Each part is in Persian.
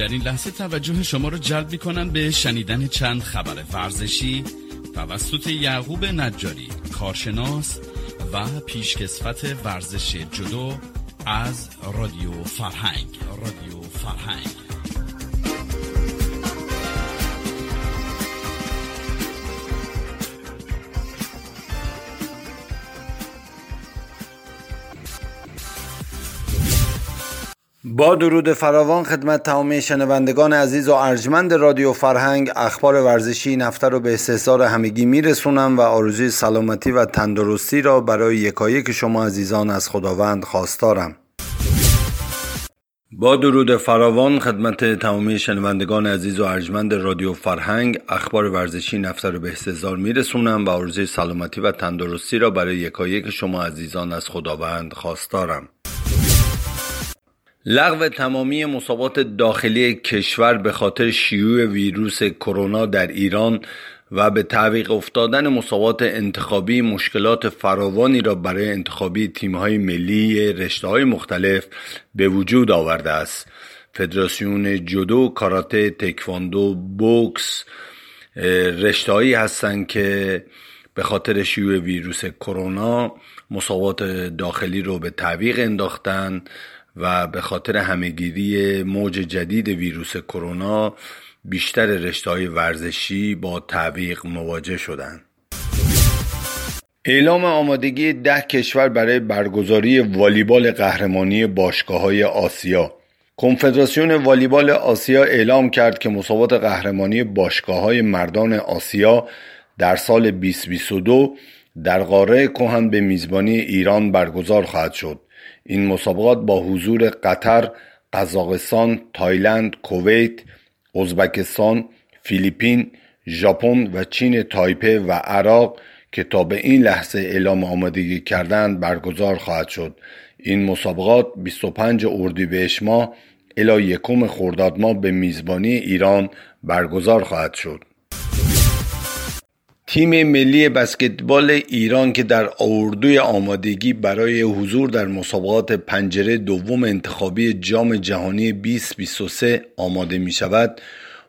در این لحظه توجه شما را جلب می کنم به شنیدن چند خبر ورزشی توسط یعقوب نجاری کارشناس و پیشکسوت ورزش جدو از رادیو فرهنگ. رادیو فرهنگ. با درود فراوان خدمت تمامی شنوندگان عزیز و ارجمند رادیو فرهنگ اخبار ورزشی نفته رو به استحضار همگی میرسونم و آرزوی سلامتی و تندرستی را برای یکایک شما عزیزان از خداوند خواستارم. با درود فراوان خدمت تمامی شنوندگان عزیز و ارجمند رادیو فرهنگ اخبار ورزشی نفته رو به استحضار میرسونم و آرزوی سلامتی و تندرستی را برای یکایک شما عزیزان از خداوند خواستارم. لغو تمامی مسابقات داخلی کشور به خاطر شیوع ویروس کرونا در ایران و به تعویق افتادن مسابقات انتخابی مشکلات فراوانی را برای انتخابی تیم‌های ملی رشته‌های مختلف به وجود آورده است. فدراسیون جودو، کاراته، تکواندو، بوکس رشتهایی هستند که به خاطر شیوع ویروس کرونا مسابقات داخلی رو به تعویق انداختن و به خاطر همهگیری موج جدید ویروس کرونا بیشتر رشته های ورزشی با تعویق مواجه شدند. اعلام آمادگی ده کشور برای برگزاری والیبال قهرمانی باشگاه های آسیا کنفدراسیون والیبال آسیا اعلام کرد که مسابقات قهرمانی باشگاه های مردان آسیا در سال 2022 در قاره کهن به میزبانی ایران برگزار خواهد شد. این مسابقات با حضور قطر، قزاقستان، تایلند، کویت، ازبکستان، فیلیپین، ژاپن و چین تایپه و عراق که تا به این لحظه اعلام آمادگی کردند برگزار خواهد شد. این مسابقات 25 اردیبهشت ماه الی یکم خرداد ماه به میزبانی ایران برگزار خواهد شد. تیم ملی بسکتبال ایران که در اردوی آمادگی برای حضور در مسابقات پنجره دوم انتخابی جام جهانی 2023 آماده می شود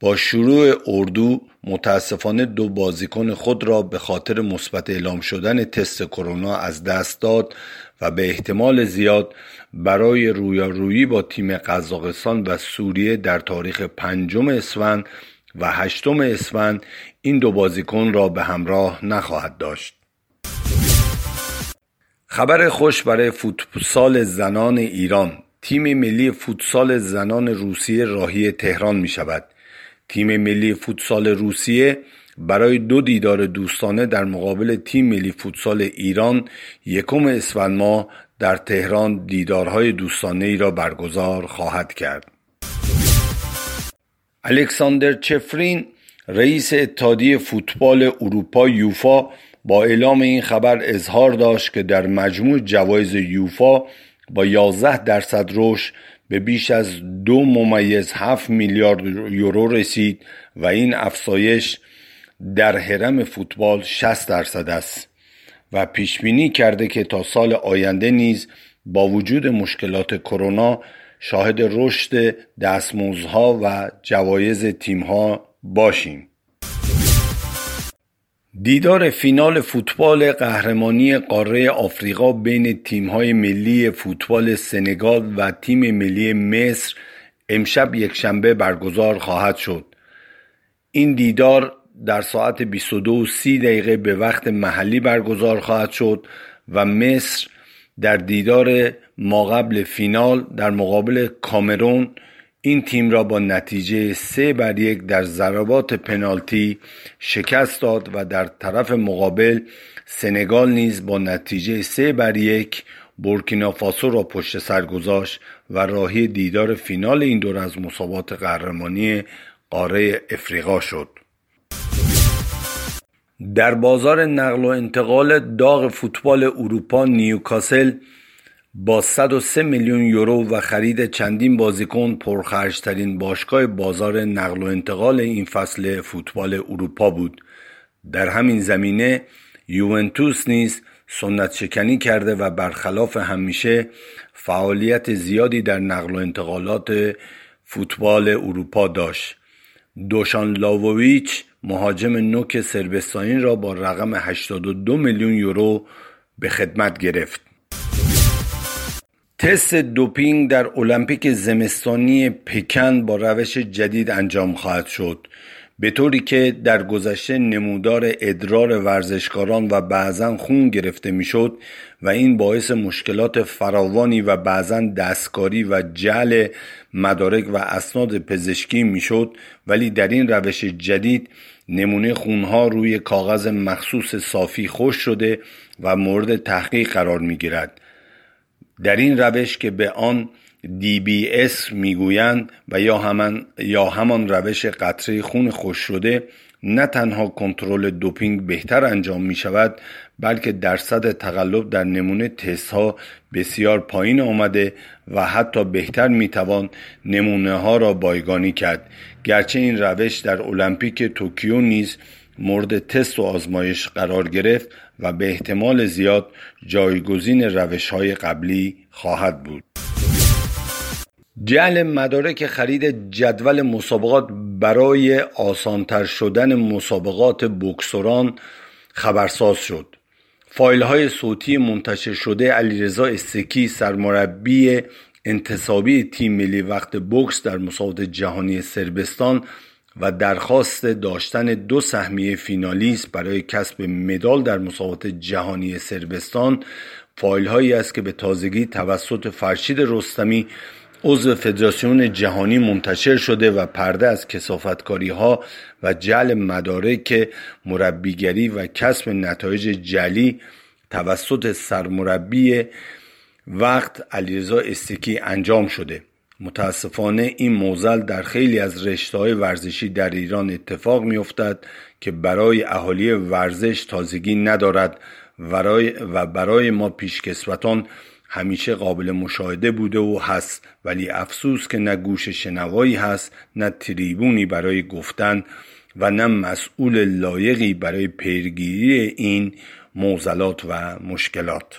با شروع اردو متاسفانه دو بازیکن خود را به خاطر مثبت اعلام شدن تست کرونا از دست داد و به احتمال زیاد برای رویارویی با تیم قزاقستان و سوریه در تاریخ پنجم اسفند و هشتم اسفند این دو بازیکن را به همراه نخواهد داشت. خبر خوش برای فوتسال زنان ایران. تیم ملی فوتسال زنان روسیه راهی تهران می شود. تیم ملی فوتسال روسیه برای دو دیدار دوستانه در مقابل تیم ملی فوتسال ایران یکم اسفند ماه در تهران دیدارهای دوستانه ای را برگزار خواهد کرد. الکساندر چفرین رئیس اتحادیه فوتبال اروپا یوفا با اعلام این خبر اظهار داشت که در مجموع جوایز یوفا با 11 درصد رشد به بیش از دو ممیز هفت میلیارد یورو رسید و این افزایش در حرم فوتبال 60 درصد است و پیش بینی کرده که تا سال آینده نیز با وجود مشکلات کرونا شاهد رشد دستمزدها و جوایز تیمها باشیم دیدار فینال فوتبال قهرمانی قاره آفریقا بین تیم‌های ملی فوتبال سنگال و تیم ملی مصر امشب یکشنبه برگزار خواهد شد. این دیدار در ساعت 22 سی دقیقه به وقت محلی برگزار خواهد شد و مصر در دیدار ماقبل فینال در مقابل کامرون این تیم را با نتیجه سه بر یک در ضربات پنالتی شکست داد و در طرف مقابل سنگال نیز با نتیجه سه بر یک بورکینافاسو را پشت سر گذاشت و راهی دیدار فینال این دور از مسابقات قهرمانی قاره افریقا شد. در بازار نقل و انتقال داغ فوتبال اروپا نیوکاسل با 103 میلیون یورو و خرید چندین بازیکن پرخرجترین باشگاه بازار نقل و انتقال این فصل فوتبال اروپا بود. در همین زمینه یوونتوس نیز سنت شکنی کرده و برخلاف همیشه فعالیت زیادی در نقل و انتقالات فوتبال اروپا داشت. دوشان لاوویچ مهاجم نوک سربستانی را با رقم 82 میلیون یورو به خدمت گرفت. تست دوپینگ در المپیک زمستانی پکن با روش جدید انجام خواهد شد. به طوری که در گذشته نمودار ادرار ورزشکاران و بعضا خون گرفته می‌شد و این باعث مشکلات فراوانی و بعضا دستکاری و جعل مدارک و اسناد پزشکی می‌شد ولی در این روش جدید نمونه خونها روی کاغذ مخصوص صافی خوش شده و مورد تحقیق قرار می گیرد. در این روش که به آن DBS می‌گویند و یا همان, یا همان روش قطره خون خوش شده نه تنها کنترل دوپینگ بهتر انجام می شود بلکه درصد تقلب در نمونه تست ها بسیار پایین آمده و حتی بهتر می توان نمونه ها را بایگانی کرد. گرچه این روش در المپیک توکیو نیز مورد تست و آزمایش قرار گرفت و به احتمال زیاد جایگزین روش های قبلی خواهد بود. جعل مدارک خرید جدول مسابقات برای آسانتر شدن مسابقات بکسوران خبرساز شد. فایل های صوتی منتشر شده علیرضا استکی سرمربی انتصابی تیم ملی وقت بوکس در مسابقات جهانی سربستان و درخواست داشتن دو سهمیه فینالیست برای کسب مدال در مسابقات جهانی سربستان فایل هایی است که به تازگی توسط فرشید رستمی عضو فدراسیون جهانی منتشر شده و پرده از کسافتکاری ها و جعل مدارک مربیگری و کسب نتایج جلی توسط سرمربی وقت علیرضا استکی انجام شده. متاسفانه این موزل در خیلی از رشته های ورزشی در ایران اتفاق می افتد که برای اهالی ورزش تازگی ندارد. و برای ما پیشکسوتان همیشه قابل مشاهده بوده و هست ولی افسوس که نه گوش شنوایی هست نه تریبونی برای گفتن و نه مسئول لایقی برای پیگیری این موزلات و مشکلات.